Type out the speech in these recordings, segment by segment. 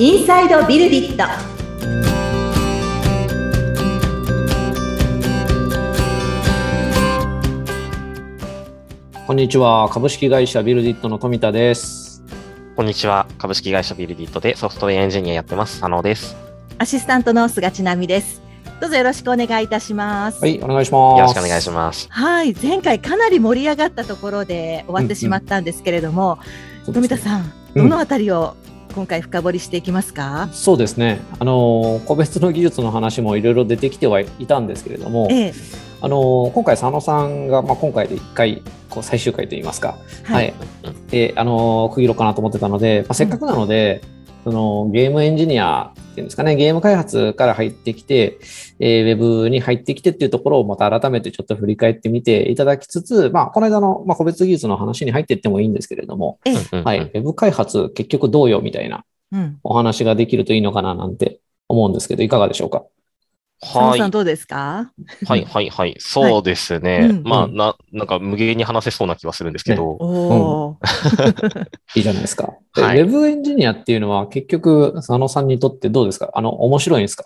インサイドビルディットこんにちは。株式会社ビルディットの富田です。こんにちは。株式会社ビルディットでソフトウェアエンジニアやってます。佐野です。アシスタントの菅千奈美ですどうぞよろしくお願いいたしますはい、お願いします。よろしくお願いします。はい前回かなり盛り上がったところで終わってしまったんですけれども、す富田さんうんどのあたりを今回深掘りしていきますか、そうですね。あの、個別の技術の話もいろいろ出てきてはいたんですけれども、ええあの、今回佐野さんが、まあ、今回で一回、こう最終回といいますか、ははいい。で、あの、区切ろうかなと思ってたので、まあ、せっかくなので、そのゲームエンジニアっていうんですかね、ゲーム開発から入ってきて、えーウェブに入ってきてっていうところをまた改めてちょっと振り返ってみていただきつつ、まあ、この間の、まあ、個別技術の話に入っていってもいいんですけれども、はい、ウェブ開発結局どうよみたいなうん。お話ができるといいのかななんて思うんですけど、いかがでしょうか？はい。さんどうですか？はい、はい、はい。そうですね。うんまあ、うんな、なんか無限に話せそうな気はするんですけど、おおー、いいじゃないですか。ではいウェブエンジニアっていうのは結局、佐野さんにとってどうですか？あの、面白いんですか？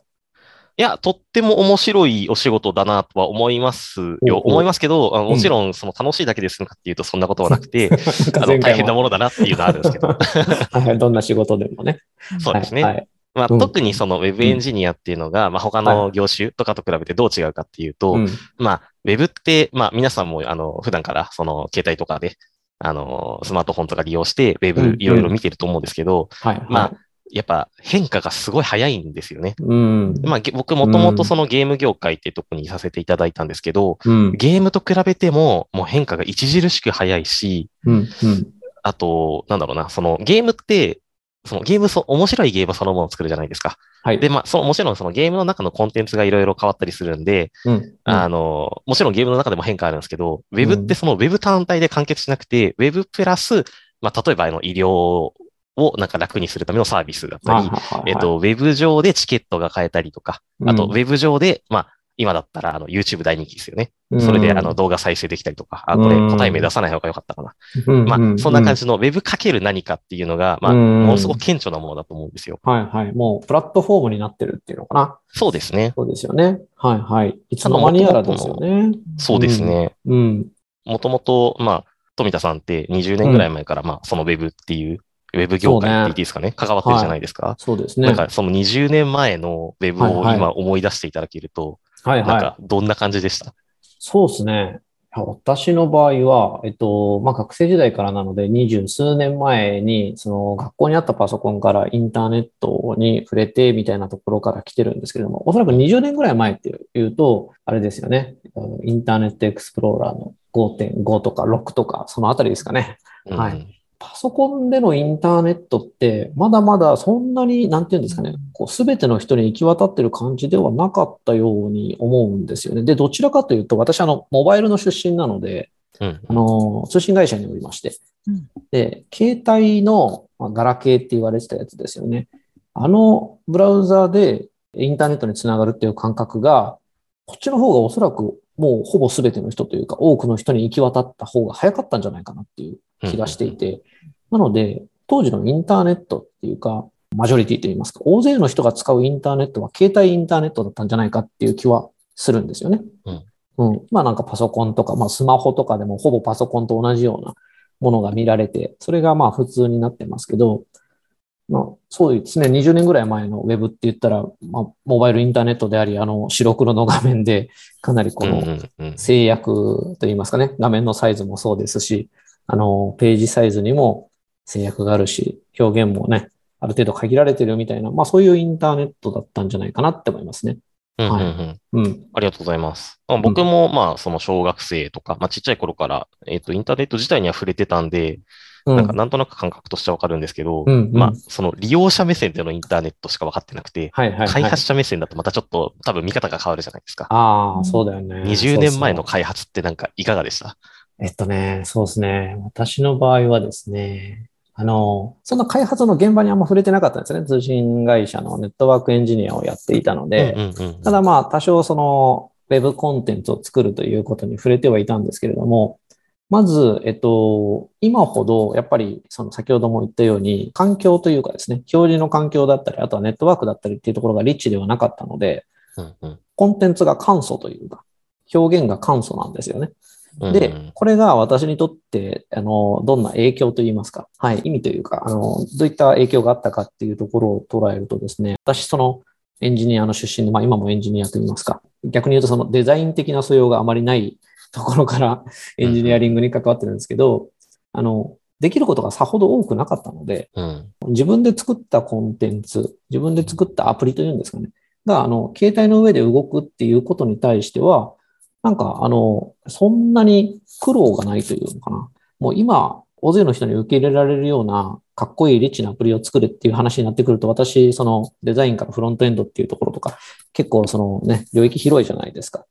いや、とっても面白いお仕事だなとは思いますよ。思いますけど、あのもちろん、その楽しいだけで済むかっていうとそんなことはなくて、あの大変なものだなっていうのはあるんですけど、はいどんな仕事でもね。そうですね。はいはいまあ、うん特にそのウェブエンジニアっていうのが、まあ、他の業種とかと比べてどう違うかっていうと、うんまあ、ウェブって、まあ、皆さんも、あの、普段から、その、携帯とかで、あの、スマートフォンとか利用して、ウェうんブいろいろ見てると思うんですけど、はい。まあはいやっぱ変化がすごい早いんですよね。うん。まあ、げ僕もともとそのゲーム業界っていうとこにいさせていただいたんですけど、うん。ゲームと比べても、もう変化が著しく早いし、うん。うん。あと、なんだろうな、そのゲームって、そのゲームそ、面白いゲームそのものを作るじゃないですか。はい。で、まあ、その、もちろんそのゲームの中のコンテンツがいろいろ変わったりするんで、うん。あの、もちろんゲームの中でも変化あるんですけど、ウェブってそのウェブ単体で完結しなくて、ウェブプラス、まあ、例えばあの医療をなんか楽にするためのサービスだったり、えっ、と、ウェブ上でチケットが買えたりとか、あと、ウェブ上で、まあ、今だったら、あの、YouTube 大人気ですよね。それで、あの、、動画再生できたりとか、あ、これうん答え名出さない方が良かったかな。うんまあ、そんな感じ。じのウェブかける何かっていうのが、まあ、うんものすごく顕著なものだと思うんですよ。はいはい。もう、プラットフォームになってるっていうのかな。そうですね。そうですよね。はいはい。いつの間にやらですよね。そうですね。うん。もともと、まあ、富田さんって20年ぐらい前から、まあ、そのウェブっていう、ウェブ業界って言っていいですかね、関わってるじゃないですか。そうですね。なんか、その20年前のウェブをはいはい今思い出していただけると、はいはい。なんか、どんな感じでした？そうですね。私の場合は、えっと、まあ、学生時代からなので、二十数年前に、その学校にあったパソコンからインターネットに触れてみたいなところから来てるんですけれども、おそらく20年ぐらい前っていうと、あれですよね。インターネットエクスプローラーの5.5とか6とか、そのあたりですかね。はいうんパソコンでのインターネットって、まだまだそんなに、なんていうんですかね、こう、すべての人に行き渡ってる感じではなかったように思うんですよね。で、どちらかというと、私、あの、モバイルの出身なので、うんあの、通信会社におりましてうん、で、携帯の、まあ、ガラケーって言われてたやつですよね。あの、ブラウザでインターネットにつながるっていう感覚が、こっちの方がおそらくもうほぼ全ての人というか、多くの人に行き渡った方が早かったんじゃないかなっていう気がしていて、なので、当時のインターネットっていうか、マジョリティといいますか、大勢の人が使うインターネットは携帯インターネットだったんじゃないかっていう気はするんですよね。うんうん。まあなんかパソコンとか、まあスマホとかでもほぼパソコンと同じようなものが見られて、それがまあ普通になってますけど、まあ、そうですね、20年ぐらい前のウェブって言ったら、まあ、モバイルインターネットであり、あの、白黒の画面で、かなりこの、制約といいますかね、画面のサイズもそうですし、あの、ページサイズにも制約があるし、表現もね、ある程度限られてるみたいな、まあそういうインターネットだったんじゃないかなって思いますね。うんうんはいうんうん。ありがとうございます。まあ僕も、まあ、その小学生とか、まあ、ちっちゃい頃から、えっと、インターネット自体には触れてたんで、うんなんか、なんとなく感覚としてはわかるんですけど、うんうんまあ、その利用者目線でのインターネットしか分かってなくて、はいはい、はい。開発者目線だとまたちょっと多分見方が変わるじゃないですか。ああ、そうだよね。20年前の開発ってなんかいかがでした？えっとね、そうですね。私の場合はですね、あの、その開発の現場にあんま触れてなかったんですね。通信会社のネットワークエンジニアをやっていたので、うんうんうんただまあ多少そのウェブコンテンツを作るということに触れてはいたんですけれども、まず、えっと、今ほど、やっぱり、その先ほども言ったように、環境というかですね、表示の環境だったり、あとはネットワークだったりっていうところがリッチではなかったので、うんうんコンテンツが簡素というか、表現が簡素なんですよね。でうんうん、これが私にとって、あの、どんな影響といいますか、はい、意味というか、あの、どういった影響があったかっていうところを捉えるとですね、私、その、エンジニアの出身で、まあ今もエンジニアといいますか、逆に言うとそのデザイン的な素養があまりないところからエンジニアリングに関わってるんですけど、あの、できることがさほど多くなかったので、うん。自分で作ったコンテンツ、自分で作ったアプリというんですかね、が、あの、携帯の上で動くっていうことに対しては、なんか、あの、そんなに苦労がないというのかな。もう今、大勢の人に受け入れられるような、かっこいいリッチなアプリを作るっていう話になってくると、私、そのデザインからフロントエンドっていうところとか、結構そのね、領域広いじゃないですか。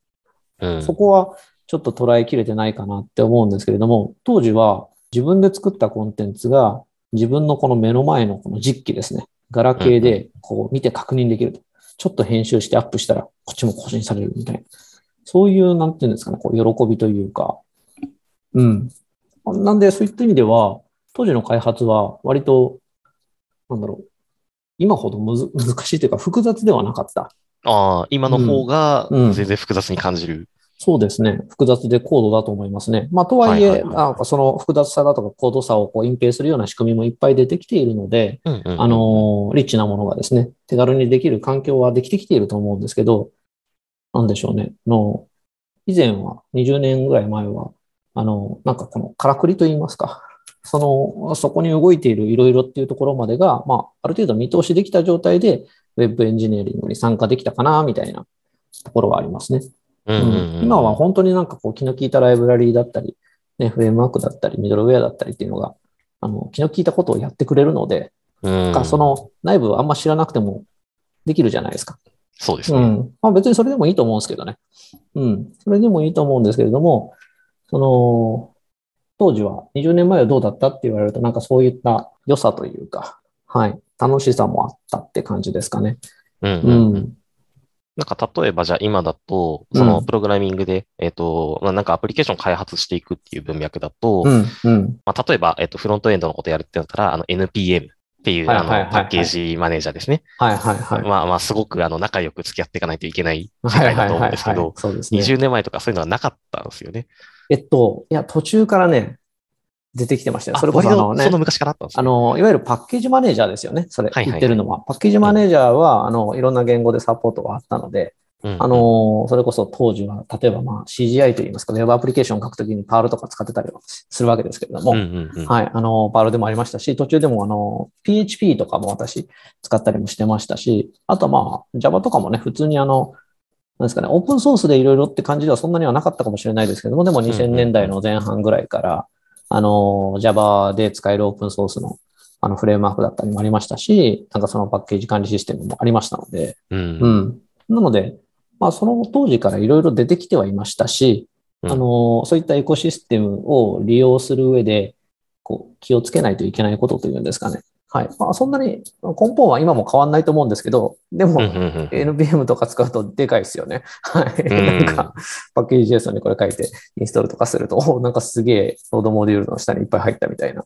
うんそこはちょっと捉えきれてないかなって思うんですけれども、当時は自分で作ったコンテンツが自分のこの目の前のこの実機ですね、ガラケーでこう見て確認できると。ちょっと編集してアップしたらこっちも更新されるみたいな。そういう、なんていうんですかね、こう喜びというか。うん。なんで、そういった意味では、当時の開発は割と、なんだろう、今ほどむず 難しいというか複雑ではなかった。ああ、今の方がうんうん全然複雑に感じる。そうですね。複雑で高度だと思いますね。まあ、とはいえ、はいはいはいなんかその複雑さだとか高度さをこう隠蔽するような仕組みもいっぱい出てきているので、うんうんうんあの、リッチなものがですね、手軽にできる環境はできてきていると思うんですけど、なんでしょうね。あの、以前は、20年ぐらい前は、あの、なんかこのからくりと言いますか、その、そこに動いているいろいろっていうところまでが、まあ、ある程度見通しできた状態で、ウェブエンジニアリングに参加できたかな、みたいなところはありますね。うんうんうん今は本当になんかこう気の利いたライブラリーだったり、ね、フレームワークだったり、ミドルウェアだったりっていうのが、あの、気の利いたことをやってくれるので、うんかその内部あんま知らなくてもできるじゃないですか。そうですね。うん。まあ別にそれでもいいと思うんですけどね。うん。それでもいいと思うんですけれども、その、当時は20年前はどうだったって言われると、なんかそういった良さというか、はい。楽しさもあったって感じですかね。うんううんん。なんか例えばじゃあ今だと、うんそのプログラミングで、えっと、まあなんかアプリケーション開発していくっていう文脈だと、うん。うん。まあ例えば、えっと、フロントエンドのことやるってなったら、あの NPM っていう、あの、パッケージマネージャーですね。はいはいはい。まあまあ、すごくあの、仲良く付き合っていかないといけない世界だと思うんですけど、。そうですね。20年前とかそういうのはなかったんですよね。えっと、いや、途中からね、出てきてましたよ。あそれこそあのねそ、の昔からあったんですね。あの、いわゆるパッケージマネージャーですよね。それ、言ってるのは。パッケージマネージャーは、あの、いろんな言語でサポートがあったので、うんあ、の、それこそ当時は、例えばまあ CGI といいますか、ウェブアプリケーションを書くときにパールとか使ってたりはするわけですけれども、うんうんうん。はい、あの、パールでもありましたし、途中でもあの、PHP とかも私使ったりもしてましたし、あとまあ Java とかもね、普通にあの、なんですかね、オープンソースでいろいろって感じではそんなにはなかったかもしれないですけども、でも2000年代の前半ぐらいから、あの、Java で使えるオープンソースのあのフレームワークだったりもありましたし、なんかそのパッケージ管理システムもありましたので、うんう。ん。なので、まあその当時からいろいろ出てきてはいましたし、うんあの、そういったエコシステムを利用する上で、こう、気をつけないといけないことというんですかね。はい。まあそんなに根本は今も変わんないと思うんですけど、でも、NPM とか使うとでかいですよね。はい。んなんか、パッケージ JSON にこれ書いてインストールとかすると、おなんかすげえノードモデュールの下にいっぱい入ったみたいな、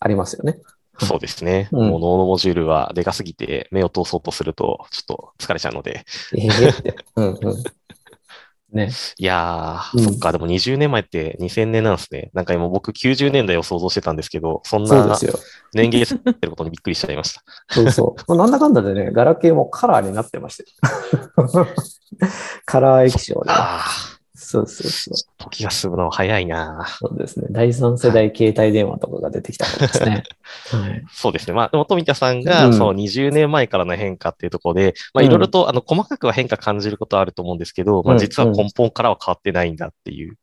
ありますよね。そうですね。うんもうノードモジュールはでかすぎて目を通そうとするとちょっと疲れちゃうので。ええって。うんうん。ね。いやー、うんそっか、でも20年前って2000年なんですね。なんか今僕90年代を想像してたんですけど、そんな。年月ってることにびっくりしちゃいました。そうそう。まあなんだかんだでね、ガラケーもカラーになってましたよ。カラー液晶でね。あそうそうそう。あ、時が進むのは早いなそうですね。第三世代携帯電話とかが出てきた頃ですね。はい。そうですね。まあ、でも富田さんが、うんその20年前からの変化っていうところで、まあ、うんいろいろと、あの、細かくは変化感じることはあると思うんですけど、まあ、うん実は根本からは変わってないんだっていう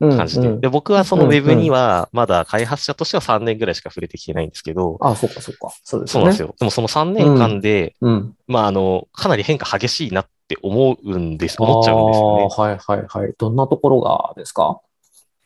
うん感じで。うんで、僕はそのうんウェブには、まだ開発者としては3年ぐらいしか触れてきてないんですけど、あ、そっかそっか。そうですね。そうなんですよ。でもその3年間で、うん。まあ、あの、かなり変化激しいなって思うんです、思っちゃうんですよね。はいはいはい。どんなところがですか？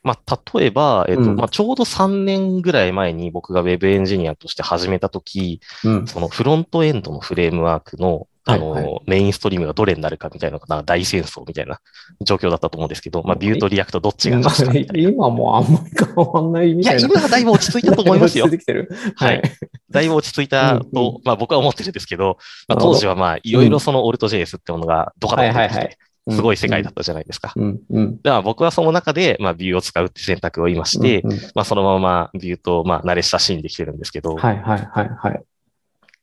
まあ、例えば、えっと、うんまあ、ちょうど3年ぐらい前に僕がウェブエンジニアとして始めたとき、うん。そのフロントエンドのフレームワークのあの、はいはメインストリームがどれになるかみたいな大戦争みたいな状況だったと思うんですけど、まあ、 Vue と React どっちがいいな。今もうあんまり変わんないみいや、たいな。今はだいぶ落ち着いたと思いますよ落ち着い。てきてる。はい。だいぶ落ち着いたと、まあ僕は思ってるんですけど、まあ、当時はまあいろいろそのオルト JS ってものがドカドカて、すごい世界だったじゃないですか。うん。うん。だから僕はその中で、まあ Vue を使うって選択を今して、うんうんまあそのまま Vue とまあ慣れ親しんできてるんですけど、はいはいはいはい。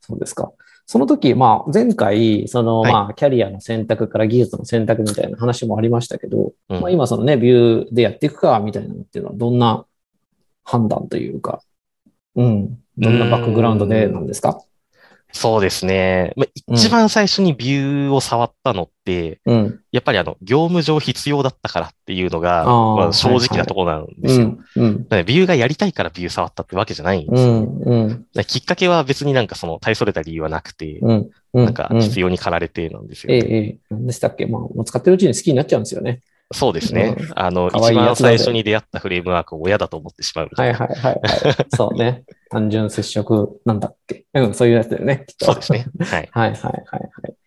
そうですか。その時、まあ、前回、その、はい。まあ、キャリアの選択から技術の選択みたいな話もありましたけど、うん。まあ、今そのね、 Vue でやっていくか、みたいなのっていうのは、どんな判断というか、うん、どんなバックグラウンドでなんですか？そうですね。まあ、うん一番最初にビューを触ったのって、うん。やっぱりあの、業務上必要だったからっていうのが、まあ、正直なところなんでうすよ。ビューがやりたいからビュー触ったってわけじゃないんでうすよ。ん。うん。だからきっかけは別になんかその大それた理由はなくて、うん。うん。なんか必要に駆られてなんですよええ、ね。ええ、何でしたっけ？まあ、使ってるうちに好きになっちゃうんですよね。そうですねう。あの、一番最初に出会ったフレームワークを親だと思ってしまう。はいいはいはいはい。そうね。単純接触なんだっけ？うん、そういうやつだよね。きっとそうですね。はい。はいはいはいはい。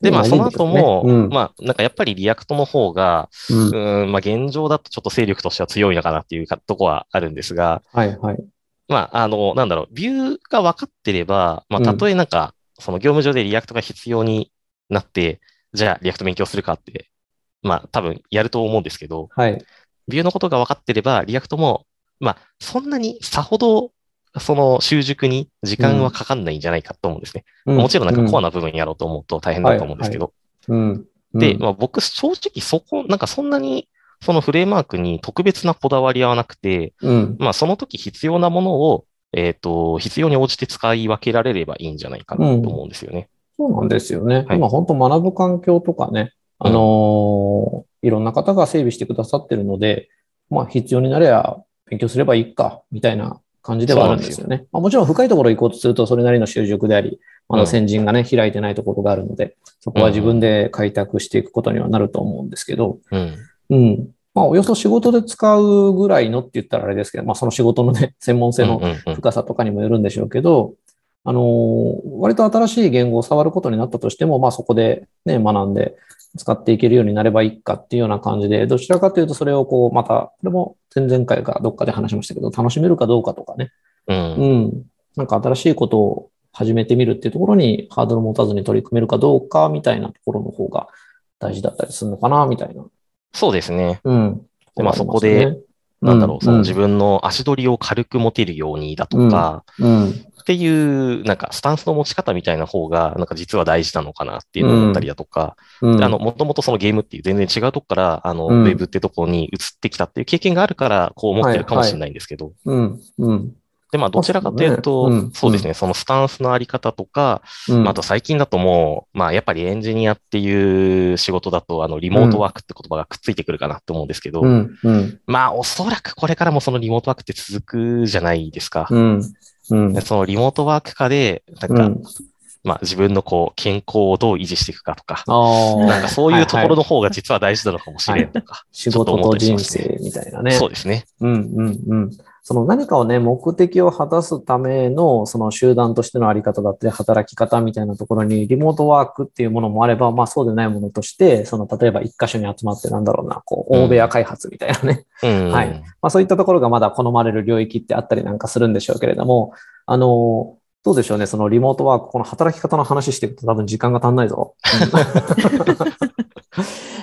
で、まあ、その後も、うん、まあ、なんかやっぱり React の方が、うんん、まあ、現状だとちょっと勢力としては強いのかなっていうかとこはあるんですが、はいはい。まあ、あの、なんだろう、 Vue が分かってれば、まあ、うんたとえなんか、その業務上で React が必要になって、じゃあ React 勉強するかって、まあ、多分やると思うんですけど、はい。 Vue のことが分かってれば、 React も、まあ、そんなにさほど、その習熟に時間はかかんないんじゃないかと思うんですね。もちろんなんかコアな。な部分やろうと思うと大変だと思うんですけど。うん。で、うんまあ僕正直そこ、なんかそんなにそのフレームワークに特別なこだわりはなくて、うん。まあその時必要なものを、えっ、と、必要に応じて使い分けられればいいんじゃないかなと思うんですよね。そうなんですよね。はい今本当学ぶ環境とかね、あのーいろんな方が整備してくださってるので、まあ必要になれば勉強すればいいか、みたいな感じではあるんですよね。まあ、もちろん深いところ行こうとするとそれなりの習熟であり、まだ先人がね、開いてないところがあるので、そこは自分で開拓していくことにはなると思うんですけど、うん。うん。まあ、およそ仕事で使うぐらいのって言ったらあれですけど、まあ、その仕事のね、専門性の深さとかにもよるんでしょうけど、あのー割と新しい言語を触ることになったとしても、まあ、そこでね、学んで使っていけるようになればいいかっていうような感じで、どちらかというとそれをこう、また、これも前々回かどっかで話しましたけど、楽しめるかどうかとかね、うん。うん。なんか新しいことを始めてみるっていうところにハードルを持たずに取り組めるかどうかみたいなところの方が大事だったりするのかな、みたいな。そうですね。うん。でまあそこで、なんだろう、その自分、分の足取りを軽く持てるようにだとか、うん。っていう、なんかスタンスの持ち方みたいな方が、なんか実は大事なのかなっていうのを思ったりだとか、うん。あの、もともとそのゲームっていう全然違うとこから、あの、うんウェブってとこに移ってきたっていう経験があるから、こう思ってるかもしれないんですけど、うん。うん。で、まあ、どちらかというと、そうですねうんそうですね、そのスタンスのあり方とか、うん。まあ、あと最近だともう、まあ、やっぱりエンジニアっていう仕事だと、あの、リモートワークって言葉がくっついてくるかなって思うんですけど。まあ、おそらくこれからもそのリモートワークって続くじゃないですか。そのリモートワーク化で、なんか、うんまあ、自分のこう、健康をどう維持していくかとか。なんかそういうところのの方が実は大事なのかもしれんとか、仕事と人生みたいなね。そうですね。うんうんうん。その何かをね、目的を果たすための、その集団としてのあり方だったり、働き方みたいなところに、リモートワークっていうものもあれば、まあそうでないものとして、その例えば一箇所に集まってなんだろうな、こう、大部屋開発みたいなね。うん。はいまあそういったところがまだ好まれる領域ってあったりなんかするんでしょうけれども、あの、どうでしょうね、そのリモートワーク、この働き方の話していくと多分時間が足んないぞ。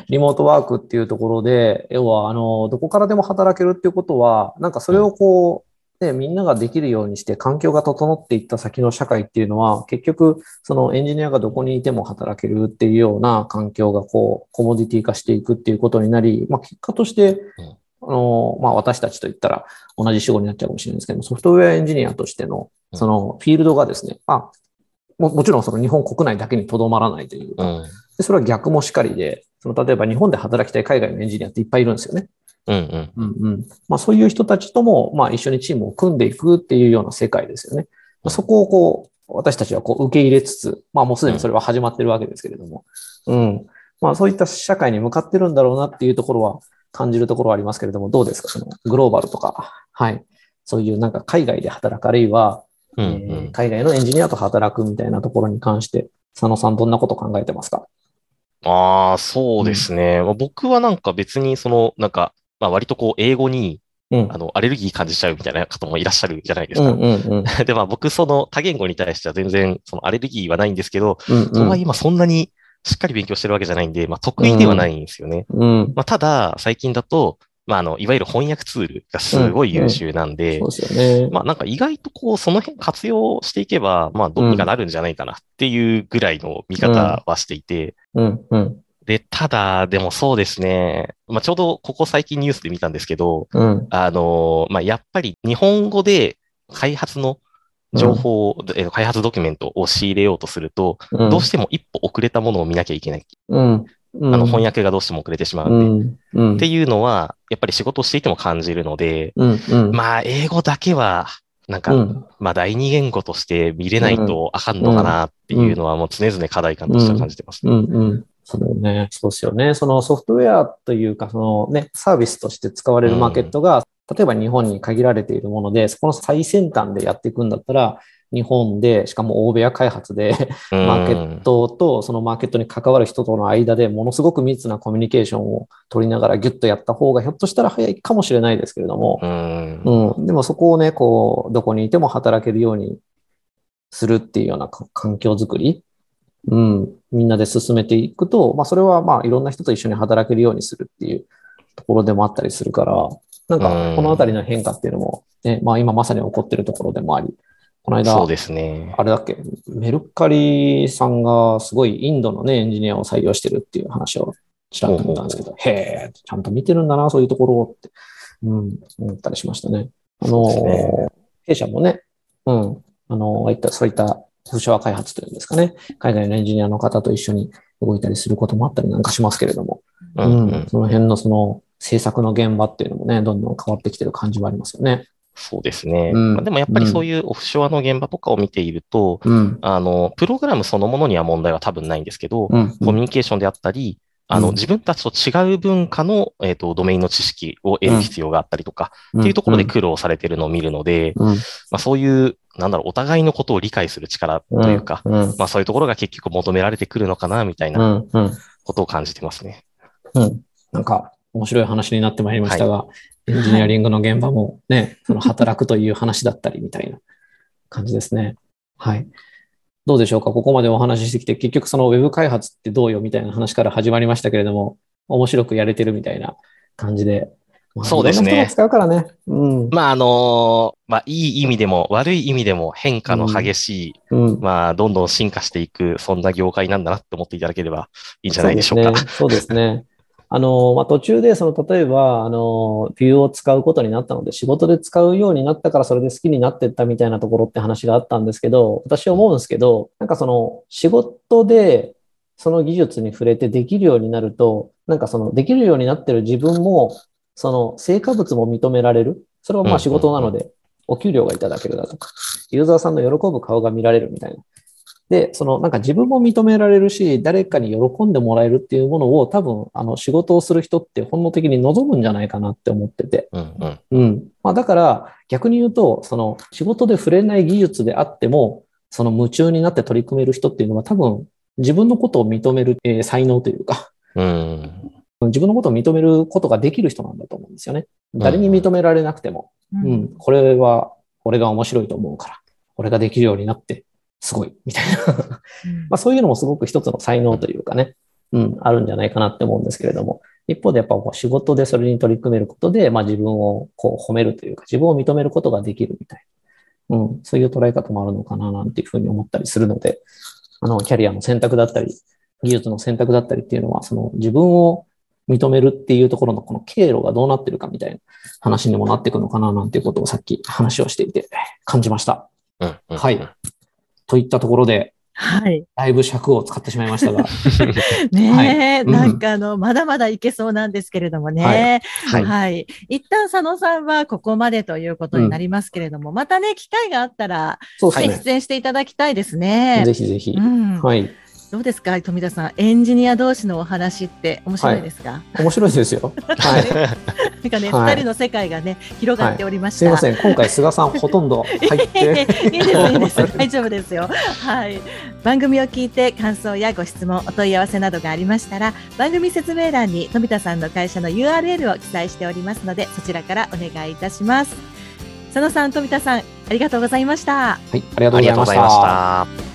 うんリモートワークっていうところで、要は、あの、どこからでも働けるっていうことは、なんかそれをこう、ね、みんなができるようにして環境が整っていった先の社会っていうのは、結局、そのエンジニアがどこにいても働けるっていうような環境がこう、コモディティ化していくっていうことになり、まあ結果として、あの、まあ私たちと言ったら同じ仕事になっちゃうかもしれないですけども、ソフトウェアエンジニアとしての、そのフィールドがですね、まあ、ももちろんその日本国内だけにとどまらないというか、うん。でそれは逆もしかりで、その例えば日本で働きたい海外のエンジニアっていっぱいいるんですよね。うんうん。うんうん。まあそういう人たちとも、まあ一緒にチームを組んでいくっていうような世界ですよね。まあ、そこをこう、私たちはこう受け入れつつ、まあもうすでにそれは始まってるわけですけれども、うん。まあそういった社会に向かってるんだろうなっていうところは感じるところはありますけれども、どうですか？そのグローバルとか、はい。そういうなんか海外で働く、あるいは、うんうえーん。海外のエンジニアと働くみたいなところに関して、佐野さんどんなこと考えてますか？ああ、そうですね。まあ僕はなんか別にその、なんか、まあ割とこう英語に、うんあ。の、アレルギー感じちゃうみたいな方もいらっしゃるじゃないですか。うんうんうん。で、まあ僕その多言語に対しては全然そのアレルギーはないんですけど、うんとはいえまあそんなにしっかり勉強してるわけじゃないんで、まあ得意ではないんですよね。うん。まあただ、最近だと、まああの、いわゆる翻訳ツールがすごい優秀なんで、そうですよね。まあなんか意外とこう、その辺活用していけば、まあどうにかなるんじゃないかなっていうぐらいの見方はしていて、うんうん。で、ただ、でもそうですね。まあちょうどここ最近ニュースで見たんですけど、うん。あの、まあやっぱり日本語で開発の情報を、え開発ドキュメントを仕入れようとすると、うんどうしても一歩遅れたものを見なきゃいけない。うん。うん。あの翻訳がどうしても遅れてしまううんで。っていうのは、やっぱり仕事をしていても感じるので。まあ、英語だけは、なんか、うんまあ、第二言語として見れないとあかんのかなっていうのは、もう常々課題感としては感じてます。うんうん。そうだよね。そうですよね。そのソフトウェアというか、そのね、サービスとして使われるマーケットが、例えば日本に限られているもので、そこの最先端でやっていくんだったら、日本で、しかも欧米や開発で、うん。マーケットとそのマーケットに関わる人との間でものすごく密なコミュニケーションを取りながらギュッとやった方がひょっとしたら早いかもしれないですけれども、うん。うん、でもそこをね、こう、どこにいても働けるようにするっていうようなか環境づくり、うん、みんなで進めていくと、まあそれはまあいろんな人と一緒に働けるようにするっていうところでもあったりするから、なんかこのあたりの変化っていうのも、ね、まあ今まさに起こってるところでもあり、この間、そうですね。あれだっけ、メルカリさんがすごいインドのね、エンジニアを採用してるっていう話をちらっと見たんですけど、へえ、ちゃんと見てるんだな、そういうところって、うん、思ったりしましたね。あの、ね。弊社もね、うん、あの、いった、そういったオフア開発というんですかね、海外のエンジニアの方と一緒に動いたりすることもあったりなんかしますけれども、ううんん。うん。その辺のその制作の現場っていうのもね、どんどん変わってきてる感じはありますよね。そうですね。うんまあでもやっぱりそういうオフショアの現場とかを見ていると、うん。あの、プログラムそのものには問題は多分ないんですけど、うん。コミュニケーションであったり、あの、うん自分たちと違う文化の、えっ、と、ドメインの知識を得る必要があったりとか、っていうところで苦労されてるのを見るので、うん、まあそういう、なんだろう、お互いのことを理解する力というか、まあそういうところが結局求められてくるのかな、みたいな。ことを感じてますね。うん。なんか、面白い話になってまいりましたが、エンジニアリングの現場もね、その働くという話だったりみたいな感じですね。はい。どうでしょうか？ここまでお話ししてきて、結局そのウェブ開発ってどうよみたいな話から始まりましたけれども、面白くやれてるみたいな感じで。まあそうですね使うからね。うん。まああのまあいい意味でも悪い意味でも変化の激しい、うん。まあどんどん進化していく、そんな業界なんだなって思っていただければいいんじゃないでしょうか。そうですね。あの、まあ、途中で、その、例えば、あの、ビューを使うことになったので、仕事で使うようになったから、それで好きになってったみたいなところって話があったんですけど、私思うんですけど、なんかその、仕事で、その技術に触れてできるようになると、なんかその、できるようになってる自分も、その、成果物も認められる。それはまあ仕事なので、お給料がいただけるだとか、ユーザーさんの喜ぶ顔が見られるみたいな。で、そのなんか自分も認められるし、誰かに喜んでもらえるっていうものを多分、あの仕事をする人って本能的に望むんじゃないかなって思ってて。うんうん。うん。まあだから逆に言うと、その仕事で触れない技術であっても、その夢中になって取り組める人っていうのは多分自分のことを認める、えー才能というか、うん。自分のことを認めることができる人なんだと思うんですよね。誰に認められなくても。ううんん、これは俺が面白いと思うから、俺ができるようになって、すごい、みたいな。まあそういうのもすごく一つの才能というかね、うん、あるんじゃないかなって思うんですけれども、一方でやっぱこう仕事でそれに取り組めることで、まあ自分をこう褒めるというか、自分を認めることができるみたいな、うん、そういう捉え方もあるのかななんていうふうに思ったりするので、あの、キャリアの選択だったり、技術の選択だったりっていうのは、その自分を認めるっていうところのこの経路がどうなってるかみたいな話にもなっていくのかななんていうことをさっき話をしていて感じました。うんうん。はい。といったところで、はい。だいぶ尺を使ってしまいましたが、ねえ、うんなんかあの、まだまだいけそうなんですけれどもね。はいはい。一旦佐野さんはここまでということになりますけれども、またね、機会があったら、そうですね。はい出演していただきたいですね。ぜひぜひう。ん。はい。どうですか、富田さん、エンジニア同士のお話って面白いですか？はい、面白いですよ。はい。なんかね、二、はい、人の世界がね、広がっておりました。はい、すみません、今回菅さんほとんど入って。いいです、いいです、大丈夫ですよ。はい。番組を聞いて感想やご質問、お問い合わせなどがありましたら、番組説明欄に富田さんの会社の URL を記載しておりますので、そちらからお願いいたします。佐野さん、富田さん、ありがとうございました。はい、ありがとうございました。